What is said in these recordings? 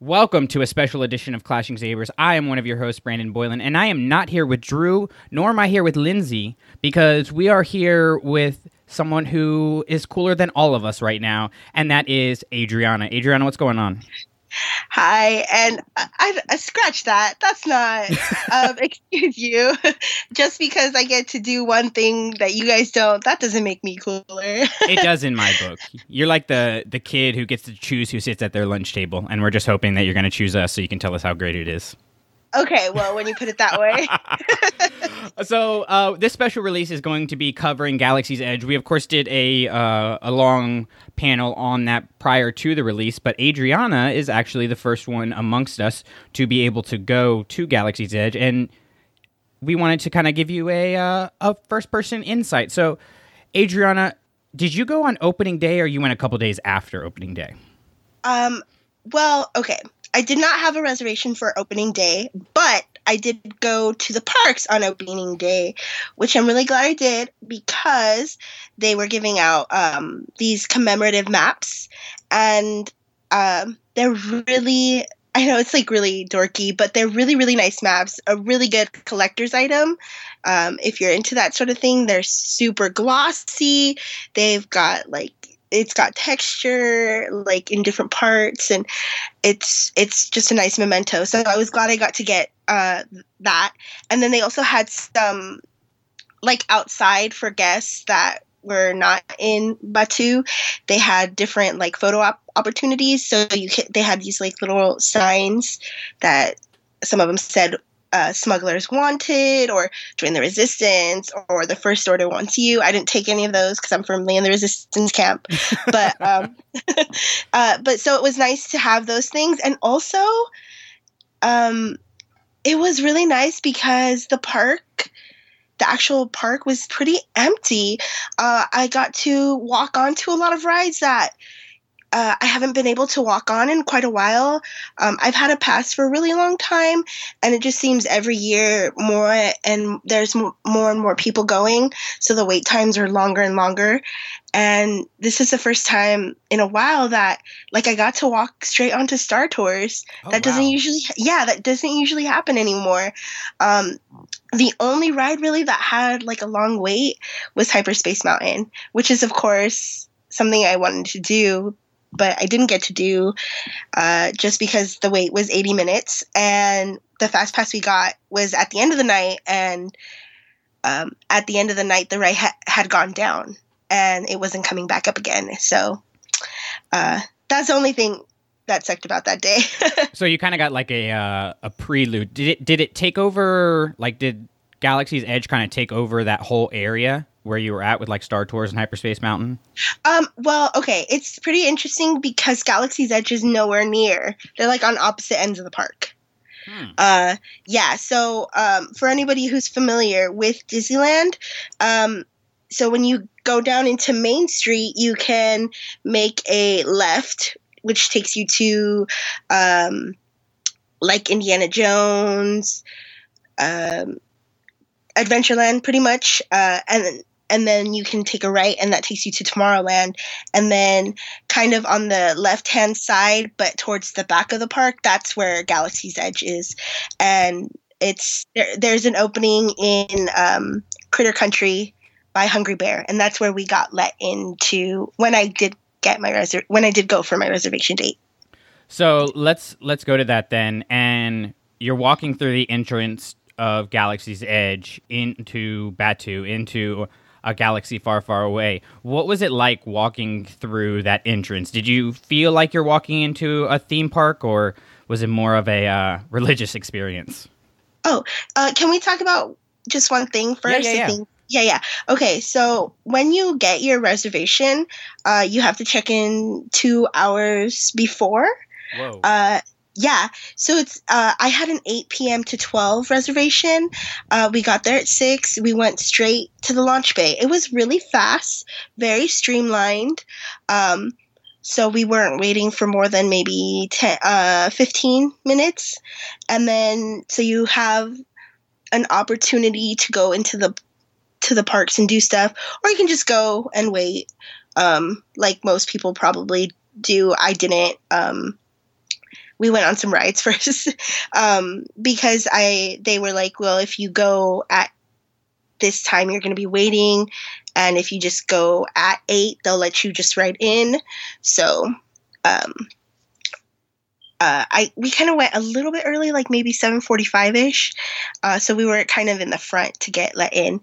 Welcome to a special edition of Clashing Sabers. I am one of your hosts, Brandon Boylan, and I am not here with Drew, nor am I here with Lindsay, because we are here with someone who is cooler than all of us right now, and that is Adriana. Adriana, what's going on? Hi, and I, I scratch that. That's not um, excuse you. Just because I get to do one thing that you guys don't, that doesn't make me cooler. it does in my book. You're like the the kid who gets to choose who sits at their lunch table, and we're just hoping that you're going to choose us so you can tell us how great it is. Okay, well, when you put it that way. so uh, this special release is going to be covering Galaxy's Edge. We of course did a uh, a long panel on that prior to the release, but Adriana is actually the first one amongst us to be able to go to Galaxy's Edge, and we wanted to kind of give you a uh, a first person insight. So, Adriana, did you go on opening day, or you went a couple days after opening day? Um. Well, okay. I did not have a reservation for opening day, but I did go to the parks on opening day, which I'm really glad I did because they were giving out um, these commemorative maps, and um, they're really. I know it's like really dorky, but they're really, really nice maps. A really good collector's item. Um, if you're into that sort of thing, they're super glossy. They've got like it's got texture like in different parts and it's it's just a nice memento. So i was glad i got to get uh, that. And then they also had some like outside for guests that were not in Batuu. They had different like photo op- opportunities. So you they had these like little signs that some of them said uh, smugglers wanted or join the resistance or the first order wants you. I didn't take any of those because i'm firmly in the resistance camp. But um, uh, but so it was nice to have those things. And also um, it was really nice because the park the actual park was pretty empty. Uh, i got to walk onto a lot of rides that uh, I haven't been able to walk on in quite a while. Um, I've had a pass for a really long time, and it just seems every year more and there's more and more people going, so the wait times are longer and longer. And this is the first time in a while that like I got to walk straight onto Star Tours. Oh, that doesn't wow. usually, yeah, that doesn't usually happen anymore. Um, the only ride really that had like a long wait was Hyperspace Mountain, which is of course something I wanted to do but I didn't get to do uh, just because the wait was 80 minutes and the fast pass we got was at the end of the night and um, at the end of the night the ride ha- had gone down and it wasn't coming back up again. So uh, that's the only thing that sucked about that day. So you kind of got like a uh, a prelude. Did it did it take over like did galaxy's edge kind of take over that whole area where you were at with like Star Tours and Hyperspace Mountain? Um, well, okay, it's pretty interesting because Galaxy's Edge is nowhere near. They're like on opposite ends of the park. Hmm. Uh, yeah. So, um, for anybody who's familiar with Disneyland, um, so when you go down into Main Street, you can make a left, which takes you to, um, like Indiana Jones, um, Adventureland, pretty much, uh, and and then you can take a right and that takes you to Tomorrowland. And then kind of on the left hand side, but towards the back of the park, that's where Galaxy's Edge is. And it's there, there's an opening in um, Critter Country by Hungry Bear, and that's where we got let into when I did get my reser- when I did go for my reservation date. So let's let's go to that then. And you're walking through the entrance of Galaxy's Edge into Batuu, into a galaxy far, far away. What was it like walking through that entrance? Did you feel like you're walking into a theme park, or was it more of a uh, religious experience? Oh, uh, can we talk about just one thing first? Yeah, yeah, yeah. Yeah, yeah. Okay, so when you get your reservation, uh, you have to check in two hours before. Whoa. Uh, yeah. So it's uh, i had an 8 p.m to 12 reservation. Uh, we got there at 6 we went straight to the launch bay. It was really fast very streamlined. Um, so we weren't waiting for more than maybe 10, uh, 15 minutes. And then so you have an opportunity to go into the to the parks and do stuff or you can just go and wait. Um, like most people probably do. I didn't um, we went on some rides first um, because I they were like, well, if you go at this time, you're going to be waiting, and if you just go at eight, they'll let you just ride in. So, um, uh, I we kind of went a little bit early, like maybe seven forty five ish. Uh, so we were kind of in the front to get let in.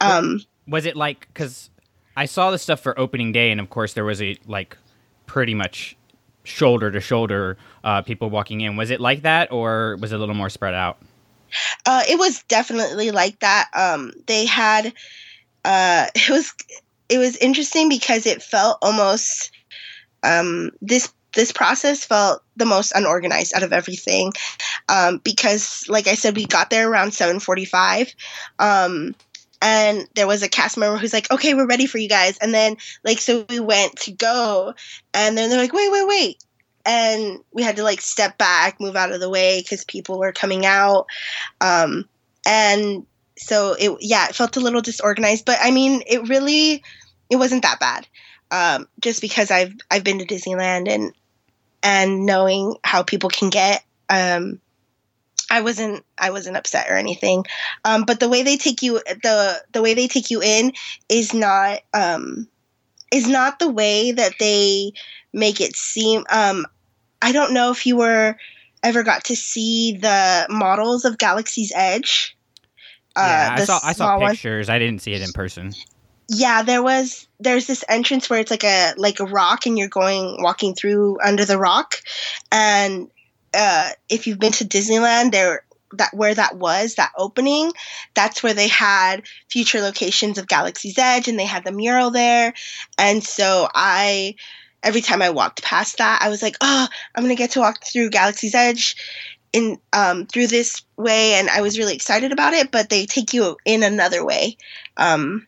Um, was it like because I saw the stuff for opening day, and of course there was a like pretty much shoulder to shoulder uh, people walking in. Was it like that, or was it a little more spread out? Uh, it was definitely like that. Um, they had uh, it was it was interesting because it felt almost um, this this process felt the most unorganized out of everything um, because like i said we got there around 7.45 um, and there was a cast member who's like okay we're ready for you guys. And then like so we went to go and then they're like wait wait wait. And we had to like step back move out of the way because people were coming out. Um, and so it yeah it felt a little disorganized but i mean it really it wasn't that bad um, just because I've I've been to Disneyland and and knowing how people can get um, I wasn't I wasn't upset or anything. Um, but the way they take you the the way they take you in is not um, is not the way that they make it seem. Um, I don't know if you were ever got to see the models of Galaxy's Edge. Yeah, uh, I saw I saw pictures. One. I didn't see it in person yeah there was there's this entrance where it's like a like a rock and you're going walking through under the rock and uh, if you've been to disneyland there that where that was that opening that's where they had future locations of galaxy's edge and they had the mural there and so i every time i walked past that i was like oh i'm gonna get to walk through galaxy's edge in um, through this way and i was really excited about it but they take you in another way um,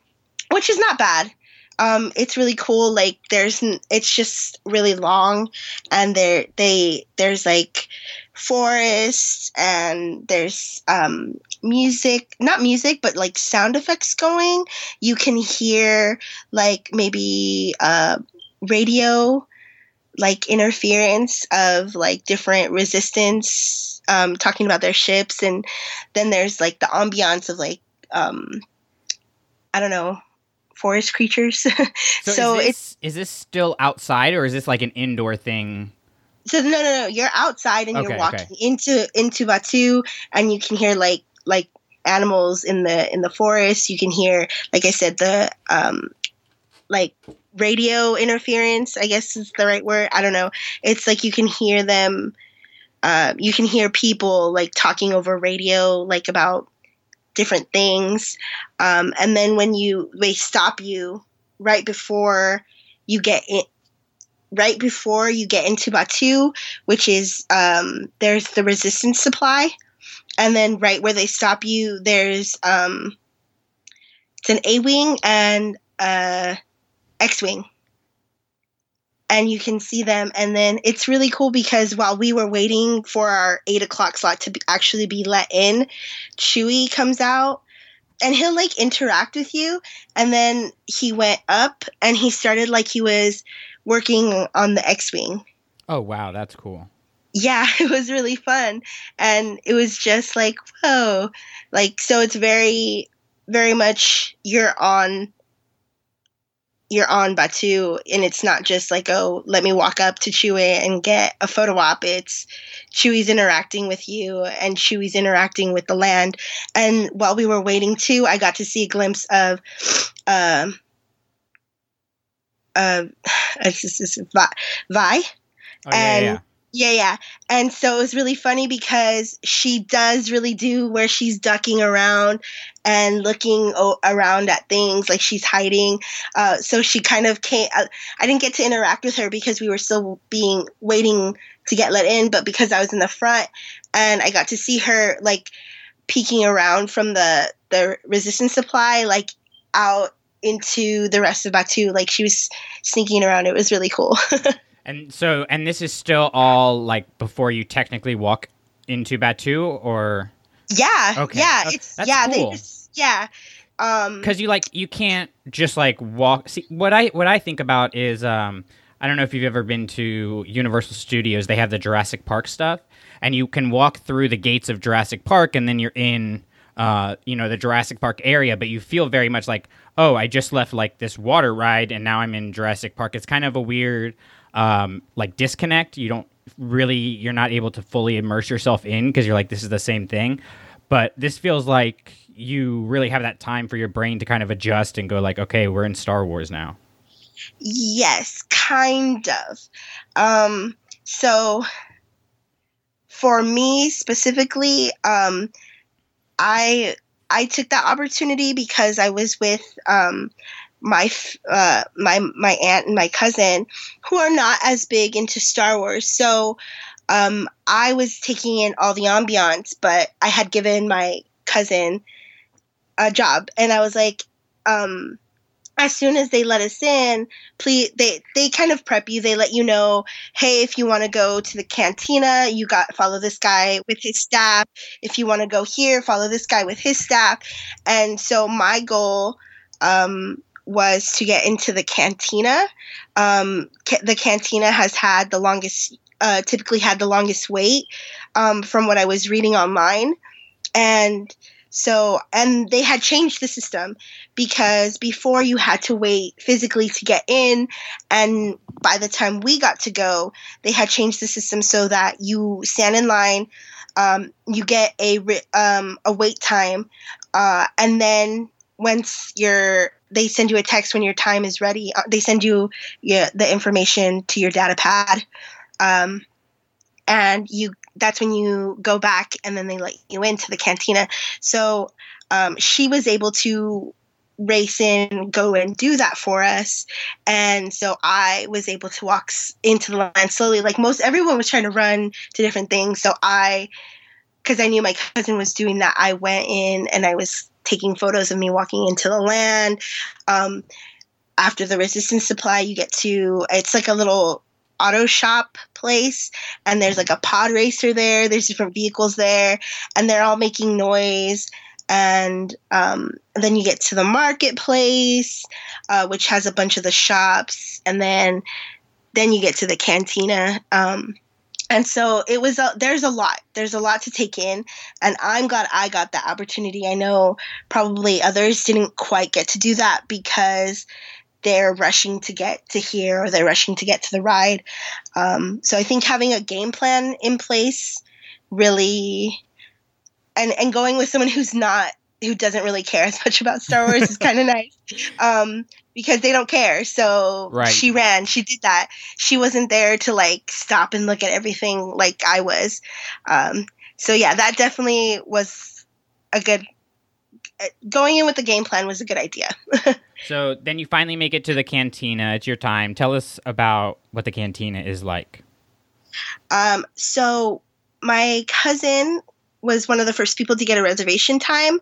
which is not bad. Um, it's really cool. Like there's, it's just really long, and there they there's like forests and there's um, music, not music, but like sound effects going. You can hear like maybe uh, radio, like interference of like different resistance um, talking about their ships, and then there's like the ambiance of like um, I don't know forest creatures. so, so is this, it's is this still outside or is this like an indoor thing? So no, no, no. You're outside and okay, you're walking okay. into into Batuu, and you can hear like like animals in the in the forest. You can hear, like I said, the um like radio interference. I guess is the right word. I don't know. It's like you can hear them. Uh, you can hear people like talking over radio, like about different things. Um, and then when you they stop you right before you get in, right before you get into Batuu, which is um, there's the resistance supply, and then right where they stop you, there's um, it's an A wing and a X wing and you can see them. And then it's really cool because while we were waiting for our eight o'clock slot to be, actually be let in, Chewie comes out and he'll like interact with you. And then he went up and he started like he was working on the X Wing. Oh, wow. That's cool. Yeah, it was really fun. And it was just like, whoa. Like, so it's very, very much you're on you're on Batuu and it's not just like, oh, let me walk up to Chewie and get a photo op. It's Chewie's interacting with you and Chewie's interacting with the land. And while we were waiting too, I got to see a glimpse of um uh, uh, Vi. Oh, and yeah, yeah. Yeah. And so it was really funny because she does really do where she's ducking around and looking o- around at things like she's hiding. Uh, so she kind of came. Uh, I didn't get to interact with her because we were still being waiting to get let in, but because I was in the front and I got to see her like peeking around from the the resistance supply, like out into the rest of Batuu. Like she was sneaking around. It was really cool. And so, and this is still all like before you technically walk into Batuu, or yeah, okay, yeah, it's yeah, cool. they just yeah, um, because you like you can't just like walk. See, what I what I think about is um, I don't know if you've ever been to Universal Studios. They have the Jurassic Park stuff, and you can walk through the gates of Jurassic Park, and then you're in, uh, you know, the Jurassic Park area. But you feel very much like, oh, I just left like this water ride, and now I'm in Jurassic Park. It's kind of a weird, um, like disconnect. You don't really, you're not able to fully immerse yourself in because you're like, this is the same thing. But this feels like you really have that time for your brain to kind of adjust and go like, okay, we're in Star Wars now. Yes, kind of. Um, so for me specifically, um, I I took that opportunity because I was with um, my uh, my my aunt and my cousin, who are not as big into Star Wars. So um, I was taking in all the ambiance, but I had given my cousin a job, and I was like, um, as soon as they let us in, please they they kind of prep you. They let you know, hey, if you want to go to the cantina, you got follow this guy with his staff. If you want to go here, follow this guy with his staff. And so my goal um, was to get into the cantina. Um, ca- the cantina has had the longest, uh, typically had the longest wait um, from what I was reading online, and so, and they had changed the system because before you had to wait physically to get in, and by the time we got to go, they had changed the system so that you stand in line, um, you get a um, a wait time, uh, and then once you're they send you a text when your time is ready. Uh, they send you yeah, the information to your data pad. Um, and you that's when you go back and then they let you into the cantina. So um, she was able to race in, go and do that for us. And so I was able to walk into the line slowly. Like most everyone was trying to run to different things. So I, because I knew my cousin was doing that, I went in and I was taking photos of me walking into the land. Um, after the resistance supply, you get to, it's like a little auto shop place and there's like a pod racer there. There's different vehicles there and they're all making noise. And um, then you get to the marketplace uh, which has a bunch of the shops and then then you get to the cantina. Um, and so it was a, there's a lot there's a lot to take in. And i'm glad i got that opportunity. I know probably others didn't quite get to do that because they're rushing to get to here or they're rushing to get to the ride. Um, so I think having a game plan in place really, and and going with someone who's not who doesn't really care as much about Star Wars is kind of nice. Um, because they don't care. So right. she ran, she did that. She wasn't there to like stop and look at everything like I was. Um, so yeah, that definitely was a good. Uh, going in with the game plan was a good idea. So then you finally make it to the cantina. It's your time. Tell us about what the cantina is like. Um, so my cousin was one of the first people to get a reservation time.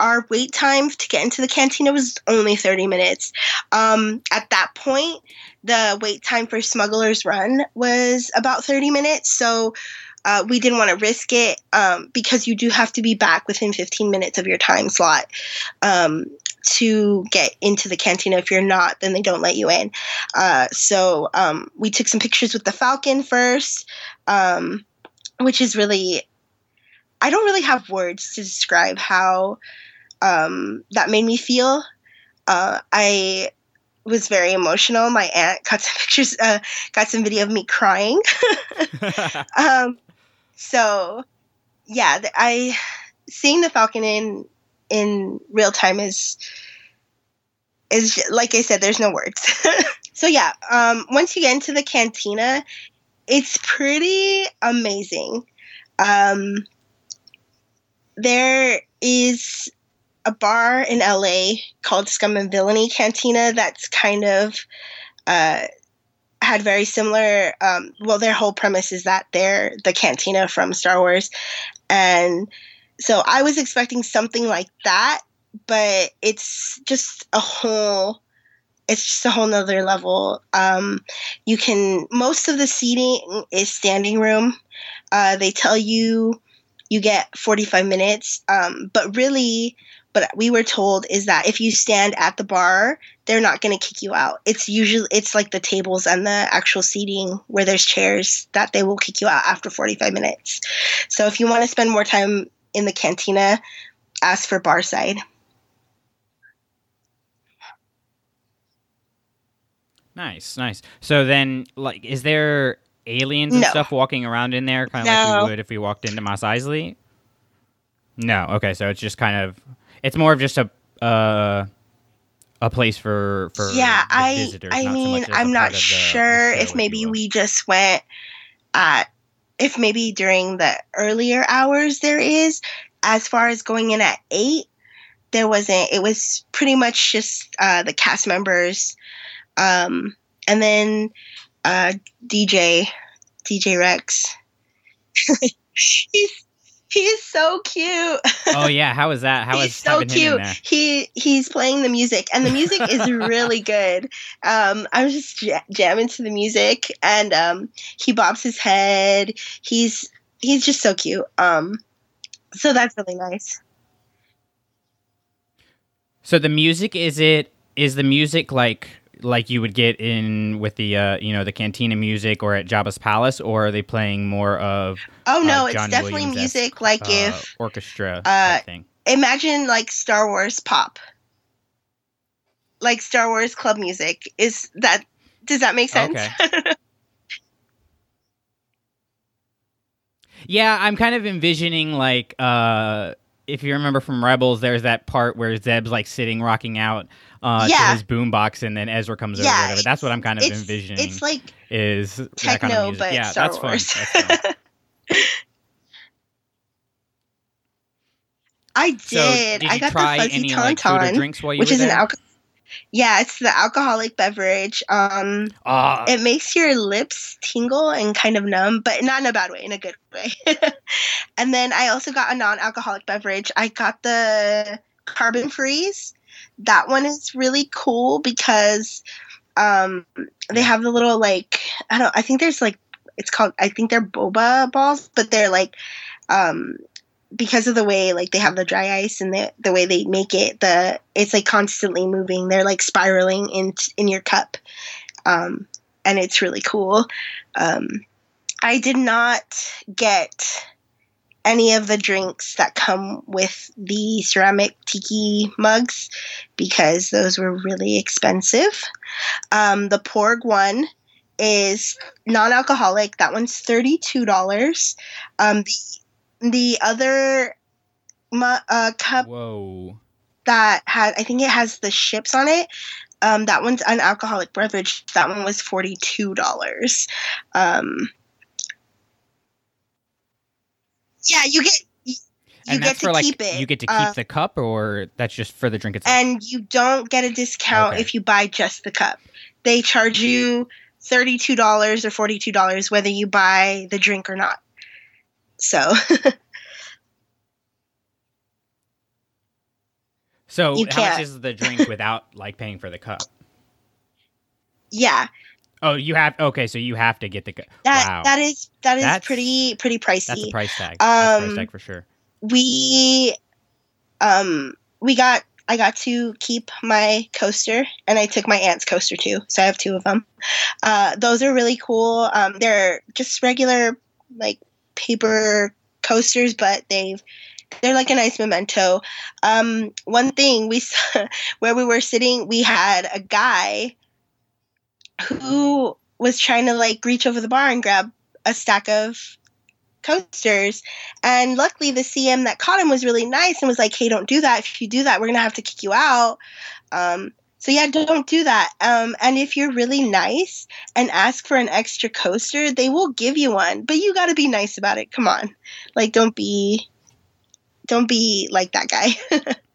Our wait time to get into the cantina was only 30 minutes. Um, at that point, the wait time for Smuggler's Run was about 30 minutes. So uh, we didn't want to risk it um, because you do have to be back within 15 minutes of your time slot. Um, to get into the cantina. If you're not, then they don't let you in. Uh, so um, we took some pictures with the Falcon first, um, which is really, I don't really have words to describe how um, that made me feel. Uh, I was very emotional. My aunt got some pictures, uh, got some video of me crying. um, so, yeah, I seeing the Falcon in in real time is is like I said, there's no words. so yeah, um, once you get into the cantina, it's pretty amazing. Um, there is a bar in LA called Scum and Villainy Cantina that's kind of uh, had very similar. Um, well, their whole premise is that they're the cantina from Star Wars, and so I was expecting something like that, but it's just a whole it's just a whole nother level. Um, you can most of the seating is standing room. Uh, they tell you you get 45 minutes, um, but really but we were told is that if you stand at the bar, they're not going to kick you out. It's usually it's like the tables and the actual seating where there's chairs that they will kick you out after 45 minutes. So if you want to spend more time in the cantina, ask for bar side. Nice, nice. So then, like, is there aliens and No. stuff walking around in there, kind of like we would if we walked into Mos Eisley? No. Okay, so it's just kind of, it's more of just a uh, a place for for yeah, I visitors. I so mean, a I'm not of the- the sure if maybe we just went at if maybe during the earlier hours there is. As far as going in at eight, there wasn't. It was pretty much just uh, the cast members, um, and then uh, DJ DJ Rex. he's he's so cute. Oh yeah, how is that? How he's is so having him in cute. He he's playing the music, and the music is really good. Um, I was just ja- jamming to the music, and um, he bobs his head. He's he's just so cute. Um, so that's really nice. So the music is it is the music like like you would get in with the uh, you know the cantina music or at Jabba's palace, or are they playing more of Oh no, Uh, it's definitely music. Like uh, if orchestra uh, thing? imagine like Star Wars pop, like Star Wars club music. Is that does that make sense? Okay. Yeah, I'm kind of envisioning like uh if you remember from Rebels, there's that part where Zeb's like sitting rocking out uh to his boombox and then Ezra comes over Yeah, or whatever. That's what I'm kind of it's envisioning it's like is techno, kind of but yeah, Star that's Wars. fun. That's fun. I So, did. did I you got try the fuzzy any like food or drinks while you which were is an there? alcohol. Yeah, it's the alcoholic beverage. Um, Ah, it makes your lips tingle and kind of numb, but not in a bad way, in a good way. and then I also got a non-alcoholic beverage. I got the carbon freeze. That one is really cool because um, they have the little like I don't. I think there's like it's called. I think they're boba balls, but they're like um, because of the way like they have the dry ice and the the way they make it. The it's like constantly moving. They're like spiraling in in your cup. Um, and it's really cool. Um, I did not get any of the drinks that come with the ceramic tiki mugs because those were really expensive. Um, the Porg one is non-alcoholic. That one's thirty-two dollars. Um, the the other uh, cup Whoa. that had I think it has the ships on it. Um, that one's an alcoholic beverage. That one was forty two dollars. Um, yeah, you get you and get that's to for like keep it. you get to keep uh, the cup or that's just for the drink itself? and you don't get a discount Okay. if you buy just the cup. They charge you thirty two dollars or forty two dollars whether you buy the drink or not. So so you how much can't. is the drink without like paying for the cup? yeah, Oh, you have okay, so you have to get the cup. that wow. that is that is That's- pretty pretty pricey. That's a price tag. That's a price Um, tag for sure. we um we got I got to keep my coaster and I took my aunt's coaster too. So I have two of them. Uh, those are really cool. Um, they're just regular like paper coasters, but they've they're like a nice memento. Um, one thing we saw where we were sitting, we had a guy who was trying to like reach over the bar and grab a stack of coasters. And luckily, the CM that caught him was really nice and was like, "Hey, don't do that. If you do that, we're gonna have to kick you out." Um, so yeah, don't do that. Um, and if you're really nice and ask for an extra coaster, they will give you one. But you got to be nice about it. Come on, like don't be, don't be like that guy.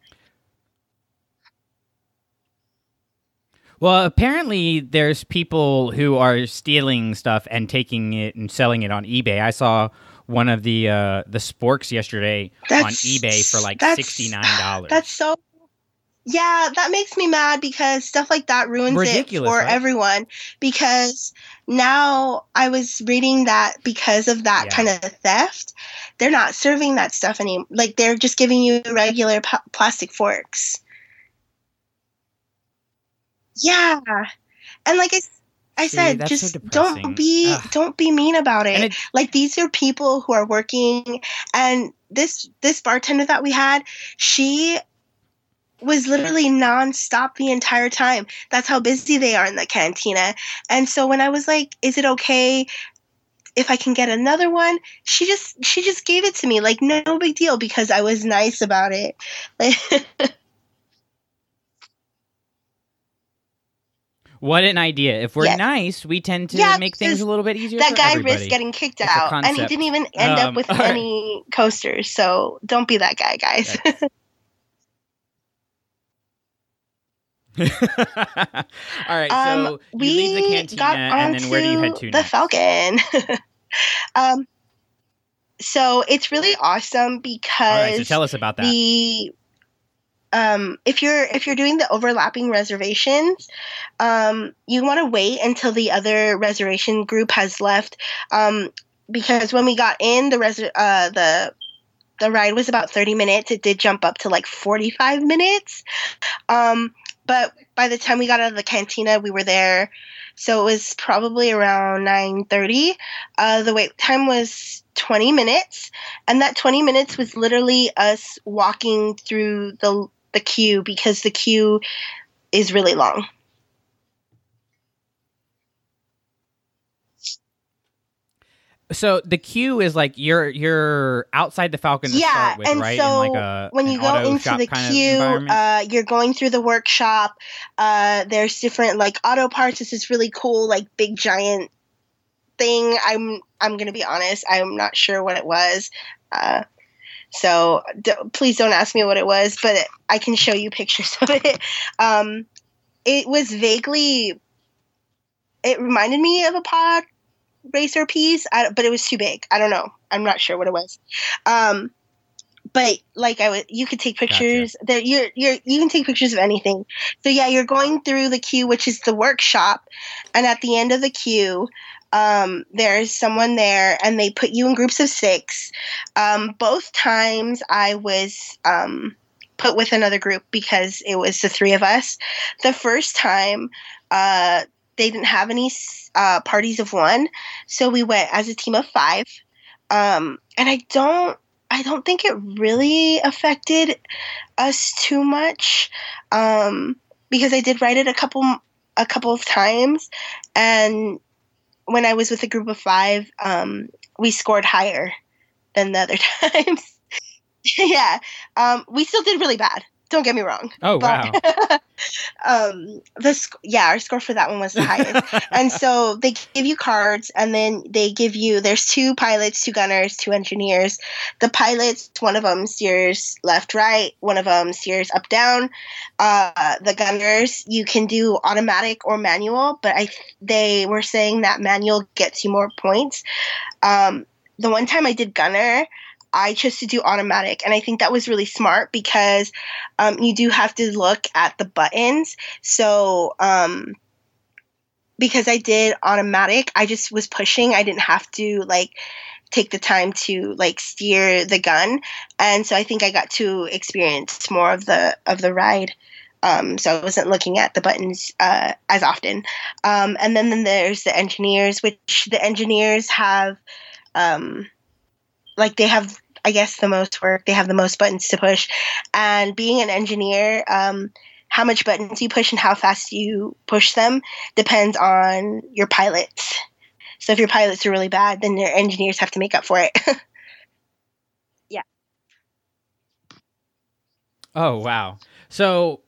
Well, apparently there's people who are stealing stuff and taking it and selling it on eBay. I saw one of the uh, the sporks yesterday on eBay for like sixty nine dollars. That's so Yeah, that makes me mad because stuff like that ruins Ridiculous, it for right? everyone. Because now I was reading that because of that Yeah. kind of theft, they're not serving that stuff anymore. Like they're just giving you regular pa- plastic forks. Yeah, and like I, See, said, that's so just don't be Ugh. don't be mean about it it, like these are people who are working and this this bartender that we had she was literally nonstop the entire time that's how busy they are in the cantina and so when i was like is it okay if i can get another one she just she just gave it to me like no big deal because i was nice about it what an idea! If we're Yes. nice, we tend to Yeah, make things a little bit easier. that guy everybody. risked getting kicked It's out and he didn't even end Um, up with all right. any coasters so don't be that guy guys All right, so Um, you we leave the cantina, got and then where do you head to the next? Falcon. um, so it's really awesome because right, so tell us about that. the um, if you're if you're doing the overlapping reservations, um, you want to wait until the other reservation group has left, um, because when we got in, the res- uh, the the ride was about 30 minutes. It did jump up to like 45 minutes. Um, but by the time we got out of the cantina, we were there. So it was probably around 9:30. Uh, the wait time was 20 minutes, and that 20 minutes was literally us walking through the the queue because the queue is really long. So the queue is like you're you're outside the Falcon Yeah, with, and right? so In like a when you go into the queue, uh, you're going through the workshop. Uh, there's different like auto parts. This is really cool, like big giant thing. I'm I'm gonna be honest. I'm not sure what it was. Uh, so d- please don't ask me what it was, but I can show you pictures of it. Um, it was vaguely. It reminded me of a pod racer piece, I, but it was too big. I don't know. I'm not sure what it was. Um, but like I would, you could take pictures. There, you're you're you can take pictures of anything. So yeah, you're going through the queue, which is the workshop, and at the end of the queue, um, there's someone there, and they put you in groups of six. Um, both times I was um, put with another group because it was the three of us. The first time, uh, they didn't have any uh, parties of one, so we went as a team of five. Um, and I don't I don't think it really affected us too much um, because I did write it a couple a couple of times, and when I was with a group of five, um, we scored higher than the other times. yeah, um, we still did really bad. Don't get me wrong. oh wow! But, um, the sc- yeah, our score for that one was the highest and so they give you cards and then they give you there's two pilots two gunners two engineers the pilots one of them steers left right one of them steers up down uh, the gunners you can do automatic or manual but i they were saying that manual gets you more points um, the one time i did gunner I chose to do automatic, and I think that was really smart because um, you do have to look at the buttons. So, um, because I did automatic, I just was pushing. I didn't have to like take the time to like steer the gun, and so I think I got to experience more of the of the ride. Um, so I wasn't looking at the buttons uh, as often. Um, and then, then there's the engineers, which the engineers have, um, like they have, I guess, the most work. They have the most buttons to push. And being an engineer, um, how much buttons you push and how fast you push them depends on your pilots. So if your pilots are really bad, then your engineers have to make up for it. Yeah. Oh wow! So,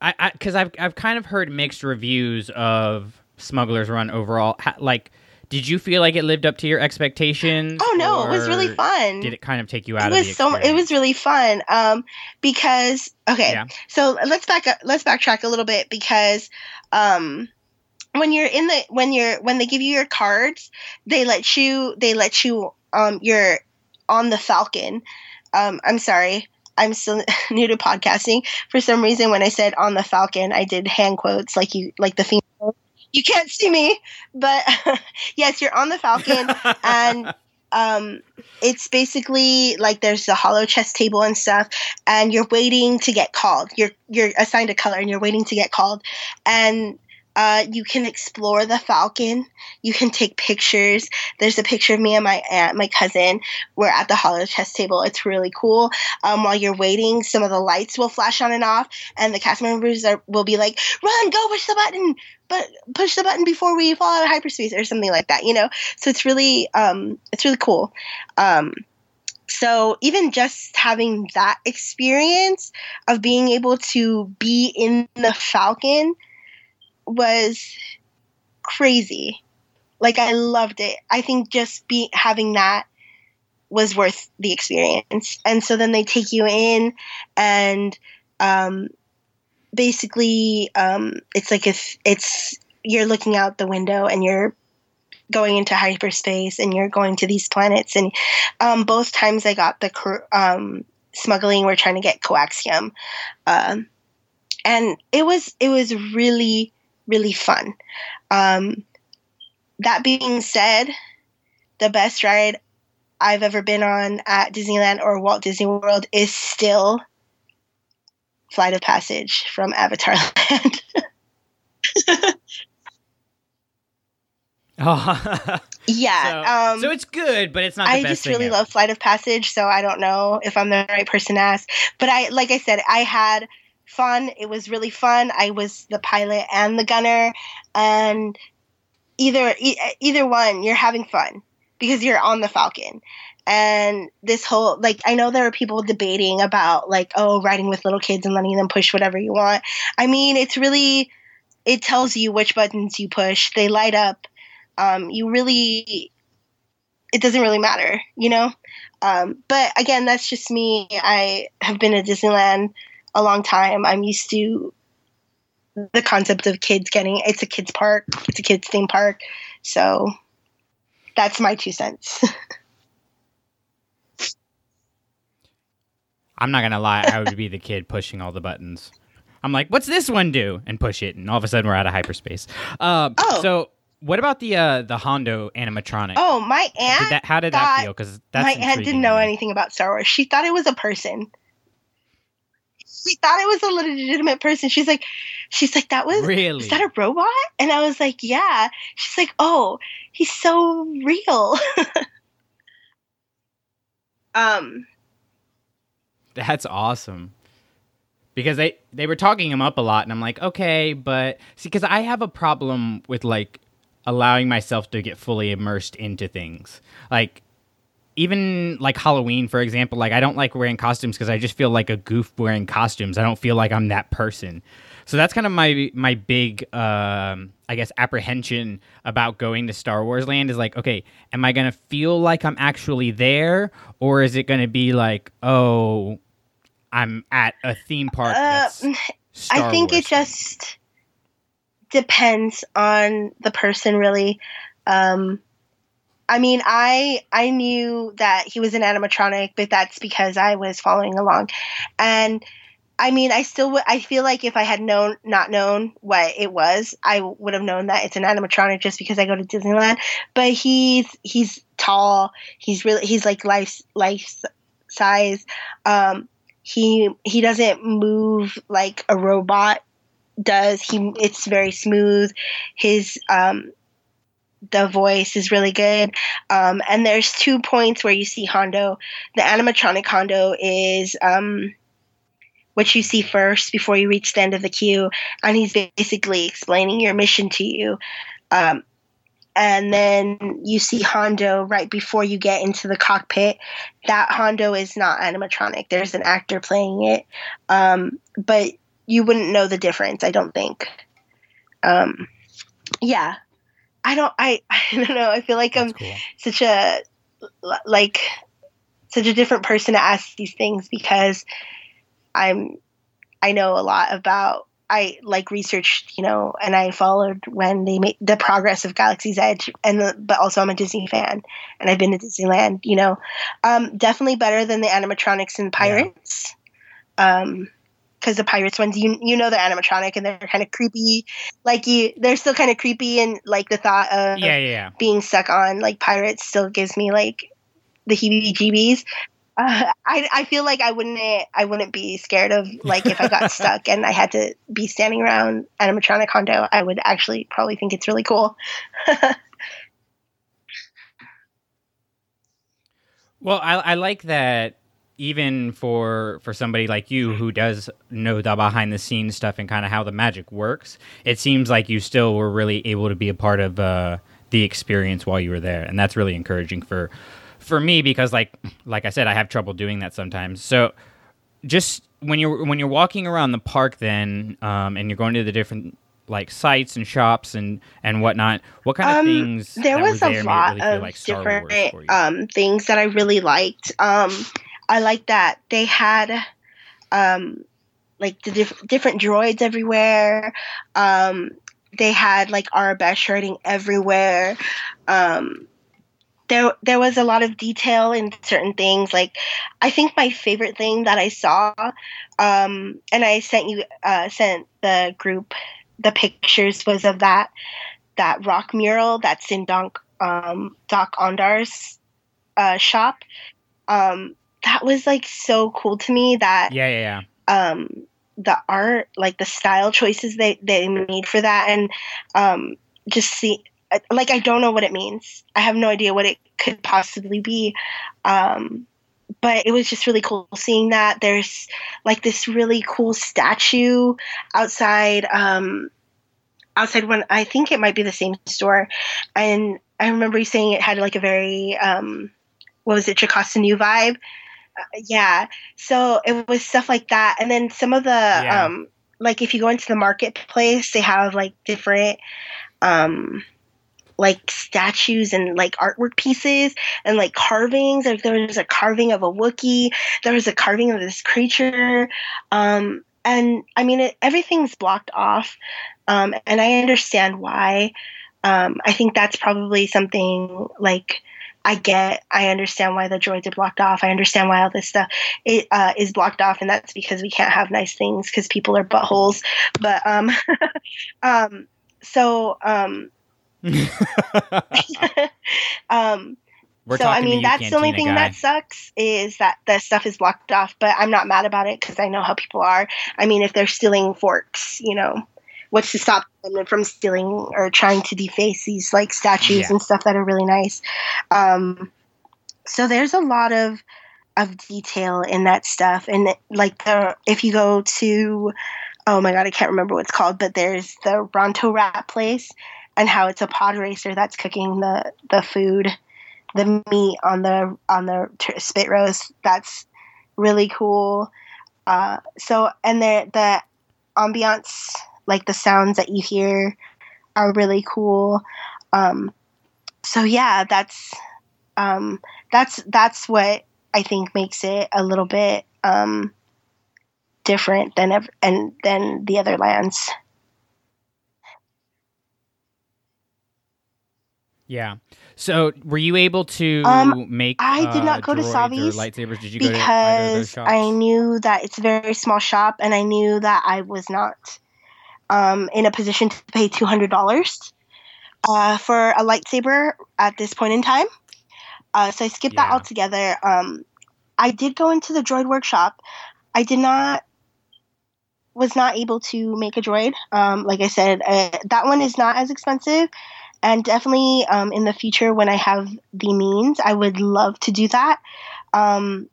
I because I've I've kind of heard mixed reviews of Smuggler's Run overall. Like, did you feel like it lived up to your expectations? oh no, it was really fun. Did it kind of take you out it of was so it was really fun um because okay Yeah. so let's back up let's backtrack a little bit because um when you're in the when you're when they give you your cards they let you they let you um you're on the falcon um i'm sorry I'm still new to podcasting. For some reason, when I said on the Falcon, I did hand quotes like you like the female. You can't see me, but yes, you're on the Falcon, and um, it's basically like there's a holochess table and stuff, and you're waiting to get called. You're you're assigned a color, and you're waiting to get called, and uh, you can explore the Falcon. You can take pictures. There's a picture of me and my aunt, my cousin. We're at the holochess table. It's really cool. Um, while you're waiting, some of the lights will flash on and off, and the cast members are, will be like, "Run, go, push the button, but push the button before we fall out of hyperspace," or something like that. You know. So it's really, um, it's really cool. Um, so even just having that experience of being able to be in the Falcon was crazy. Like I loved it. I think just be having that was worth the experience. And so then they take you in and um, basically um, it's like if it's you're looking out the window and you're going into hyperspace and you're going to these planets and um, both times I got the um, smuggling we're trying to get coaxium um, and it was it was really really fun. Um, that being said, the best ride I've ever been on at Disneyland or Walt Disney World is still Flight of Passage from Avatar Land. oh. yeah. So, um, so, it's good, but it's not. I just really ever. love Flight of Passage, so I don't know if I'm the right person to ask. But I, like I said, I had fun. It was really fun. I was the pilot and the gunner, and either e- either one, you're having fun because you're on the Falcon. And this whole like, I know there are people debating about like, oh, riding with little kids and letting them push whatever you want. I mean, it's really it tells you which buttons you push. They light up. Um, you really it doesn't really matter, you know? Um, but again, that's just me. I have been at Disneyland a long time. I'm used to the concept of kids getting it's a kids park, it's a kids theme park. So that's my two cents. I'm not gonna lie, I would be the kid pushing all the buttons. I'm like, what's this one do? And push it, and all of a sudden we're out of hyperspace. Um, oh. So what about the uh, the Hondo animatronic? Oh, my aunt. Did that, how did that feel? Because my aunt didn't know anything about Star Wars. She thought it was a person we thought it was a legitimate person. She's like, she's like, that was really is that a robot? And I was like, yeah. She's like, oh, he's so real. um, that's awesome. Because they they were talking him up a lot, and I'm like, okay, but see, because I have a problem with like allowing myself to get fully immersed into things. Like even like Halloween, for example, like I don't like wearing costumes because I just feel like a goof wearing costumes. I don't feel like I'm that person. So that's kind of my my big, um, I guess, apprehension about going to Star Wars Land is like, okay, am I gonna feel like I'm actually there, or is it gonna be like, oh, I'm at a theme park? Uh, I think Wars it just depends on the person, really. Um, I mean, I I knew that he was an animatronic, but that's because I was following along, and I mean, I still would. I feel like if I had known, not known what it was, I would have known that it's an animatronic just because I go to Disneyland. But he's he's tall. He's really he's like life life size. Um, he he doesn't move like a robot does. He it's very smooth. His um the voice is really good. Um, and there's two points where you see Hondo. The animatronic Hondo is um, what you see first before you reach the end of the queue, and he's basically explaining your mission to you. Um, and then you see Hondo right before you get into the cockpit. That Hondo is not animatronic. There's an actor playing it, um, but you wouldn't know the difference. I don't think. Um, yeah, I don't I I don't know. I feel like That's I'm cool. such a like such a different person to ask these things because I'm I know a lot about I like researched, you know, and I followed when they made the progress of Galaxy's Edge, and the, but also I'm a Disney fan, and I've been to Disneyland, you know, um, definitely better than the animatronics and Pirates. um because the pirates ones you you know they're animatronic and they're kind of creepy like you they're still kind of creepy and like the thought of Yeah, yeah, yeah. being stuck on like pirates still gives me like the heebie jeebies uh, I, I feel like I wouldn't I wouldn't be scared of like if I got stuck and I had to be standing around animatronic Hondo I would actually probably think it's really cool. Well, I, I like that even for for somebody like you who does know the behind the scenes stuff and kind of how the magic works, it seems like you still were really able to be a part of uh, the experience while you were there, and that's really encouraging for for me because like like I said, I have trouble doing that sometimes. So just when you're when you're walking around the park, then um, and you're going to the different like sites and shops and and whatnot. What kind of Um, things? there was were a there made lot really of like different Wars for you? um, things that I really liked. Um, I like that they had um, like the diff- different droids everywhere. Um, they had like Aurebesh writing everywhere. Um, there, there was a lot of detail in certain things. Like, I think my favorite thing that I saw, um, and I sent you, uh, sent the group the pictures was of that that rock mural that's in Doc um, Doc Ondar's uh, shop. Um, that was like so cool to me that yeah, yeah, yeah. um, the art, like the style choices they they made for that, and um, just see uh, like I don't know what it means. I have no idea what it could possibly be. Um, but it was just really cool seeing that. There's like this really cool statue outside um, outside when I think it might be the same store, and I remember you saying it had like a very um, what was it, Jocasta Nu vibe. Uh, yeah, so it was stuff like that, and then some of the Yeah. um, like if you go into the marketplace, they have like different um, like statues and like artwork pieces and like carvings. Like there was a carving of a Wookiee, there was a carving of this creature, um, and I mean it, everything's blocked off, um, and I understand why. Um, I think that's probably something like I get. I understand why the droids are blocked off. I understand why all this stuff it, uh, is blocked off, and that's because we can't have nice things because people are buttholes. But um, um, so um, um, We're so I mean, that's the only thing guy. that sucks is that the stuff is blocked off. But I'm not mad about it because I know how people are. I mean, if they're stealing forks, you know, what's to stop them from stealing or trying to deface these like statues Yeah. and stuff that are really nice? Um, so there's a lot of of detail in that stuff, and like the if you go to oh my god, I can't remember what it's called, but there's the Ronto Rat place and how it's a pod racer that's cooking the the food the meat on the on the spit roast. That's really cool. Uh, so and the the ambiance, like the sounds that you hear, are really cool. Um, so yeah, that's um, that's that's what I think makes it a little bit um, different than ev- and than the other lands. Yeah. So, were you able to Um, make? I did uh, not go to Savi's lightsabers. Did you go to either of those because shops? I knew that it's a very small shop, and I knew that I was not um, in a position to pay two hundred dollars uh, for a lightsaber at this point in time. Uh, so I skipped that altogether. Um, I did go into the droid workshop. I did not was not able to make a droid. Um, like I said, uh, that one is not as expensive, and definitely um, in the future when I have the means, I would love to do that. Um,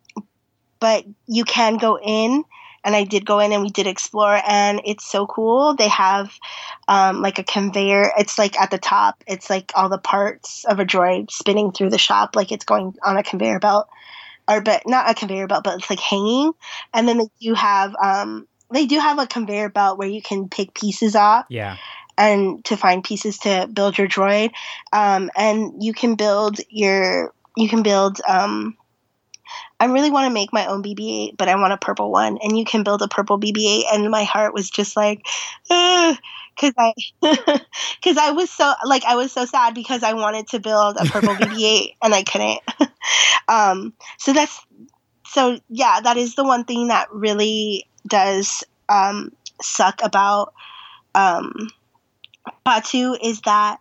but you can go in, and I did go in and we did explore, and it's so cool. They have um, like a conveyor. It's like at the top. It's like all the parts of a droid spinning through the shop, like it's going on a conveyor belt, or but not a conveyor belt, but it's like hanging. And then they do have um, they do have a conveyor belt where you can pick pieces off Yeah. and to find pieces to build your droid. Um, and you can build your you can build um, I really want to make my own BB-8, but I want a purple one, and you can build a purple BB-8. And my heart was just like, because I, because I was so like I was so sad because I wanted to build a purple BB-8 and I couldn't. um, so that's so yeah, that is the one thing that really does um, suck about um, Batuu is that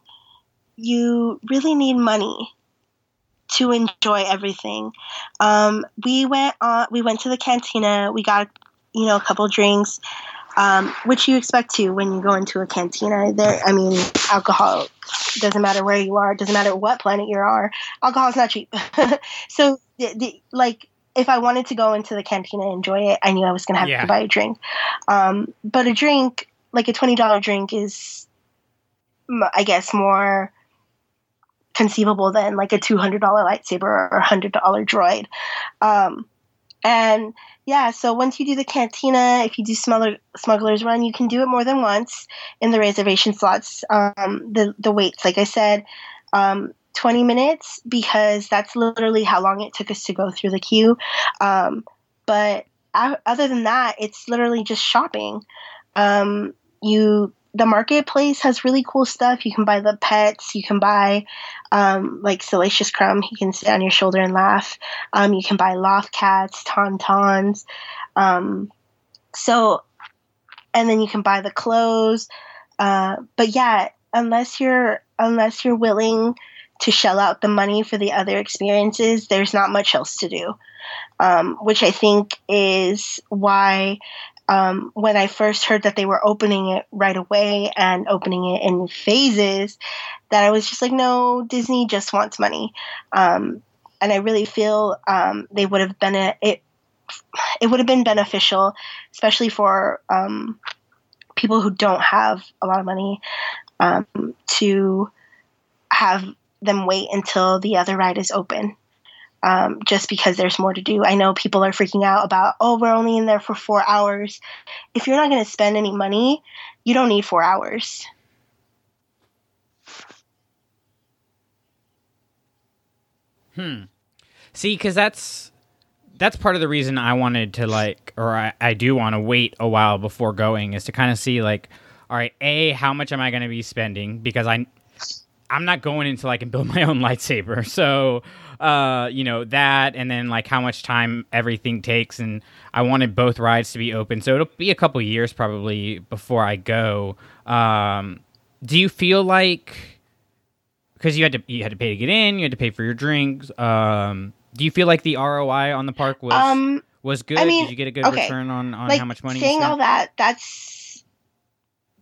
you really need money to enjoy everything. Um, we went on. We went to the cantina. We got you know a couple drinks, um, which you expect to when you go into a cantina. There, I mean, alcohol doesn't matter where you are. Doesn't matter what planet you are. Alcohol is not cheap. so, the, the, like. If I wanted to go into the cantina and enjoy it, I knew I was going to have Yeah. to buy a drink. Um, but a drink, like a twenty dollar drink, is, I guess, more conceivable than like a $200 lightsaber or a $100 droid. Um, and yeah, so once you do the cantina, if you do smuggler, Smuggler's Run, you can do it more than once in the reservation slots. Um, the, the waits, like I said, um, 20 minutes because that's literally how long it took us to go through the queue. Um, but other than that, it's literally just shopping. Um, you the marketplace has really cool stuff. You can buy the pets. You can buy um, like Salacious Crumb. He can sit on your shoulder and laugh. Um, you can buy Loth-cats, tauntauns. Um, so, and then you can buy the clothes. Uh, but yeah, unless you're unless you're willing to shell out the money for the other experiences, there's not much else to do. Um, which I think is why um, when I first heard that they were opening it right away and opening it in phases, that I was just like, no, Disney just wants money. Um, and I really feel um, they would have been a, it. It would have been beneficial, especially for um, people who don't have a lot of money, um, to have them wait until the other ride is open um, just because there's more to do. I know people are freaking out about, oh, we're only in there for four hours. If you're not going to spend any money, you don't need four hours. Hmm. See, because that's that's part of the reason I wanted to like, or I, I do want to wait a while before going, is to kind of see like, all right, a how much am I going to be spending? Because I I'm not going until I can build my own lightsaber. So, uh, you know that, and then like how much time everything takes, and I wanted both rides to be open. So it'll be a couple years probably before I go. Um, do you feel like? because you had to you had to pay to get in, you had to pay for your drinks. Um, do you feel like the ROI on the park was Um, was good? I mean, Did you get a good okay, return on, on like how much money you saying all that, that's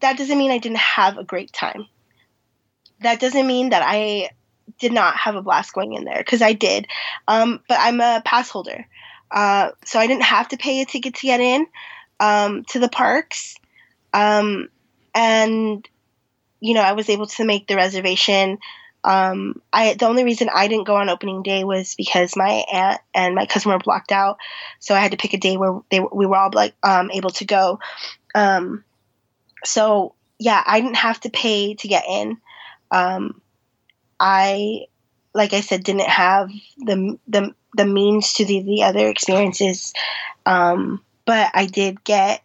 that doesn't mean I didn't have a great time. That doesn't mean that I did not have a blast going in there because I did. Um, but I'm a pass holder, uh, so I didn't have to pay a ticket to get in um, to the parks, um, and you know I was able to make the reservation. Um, I the only reason I didn't go on opening day was because my aunt and my cousin were blocked out, so I had to pick a day where they we were all like um, able to go. Um, so yeah, I didn't have to pay to get in. Um, I, like I said, didn't have the the the means to the the other experiences, um, but I did get.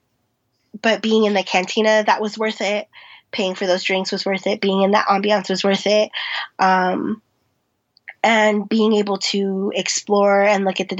But being in the cantina, that was worth it paying for those drinks was worth it. Being in that ambiance was worth it. Um, and being able to explore and look at the different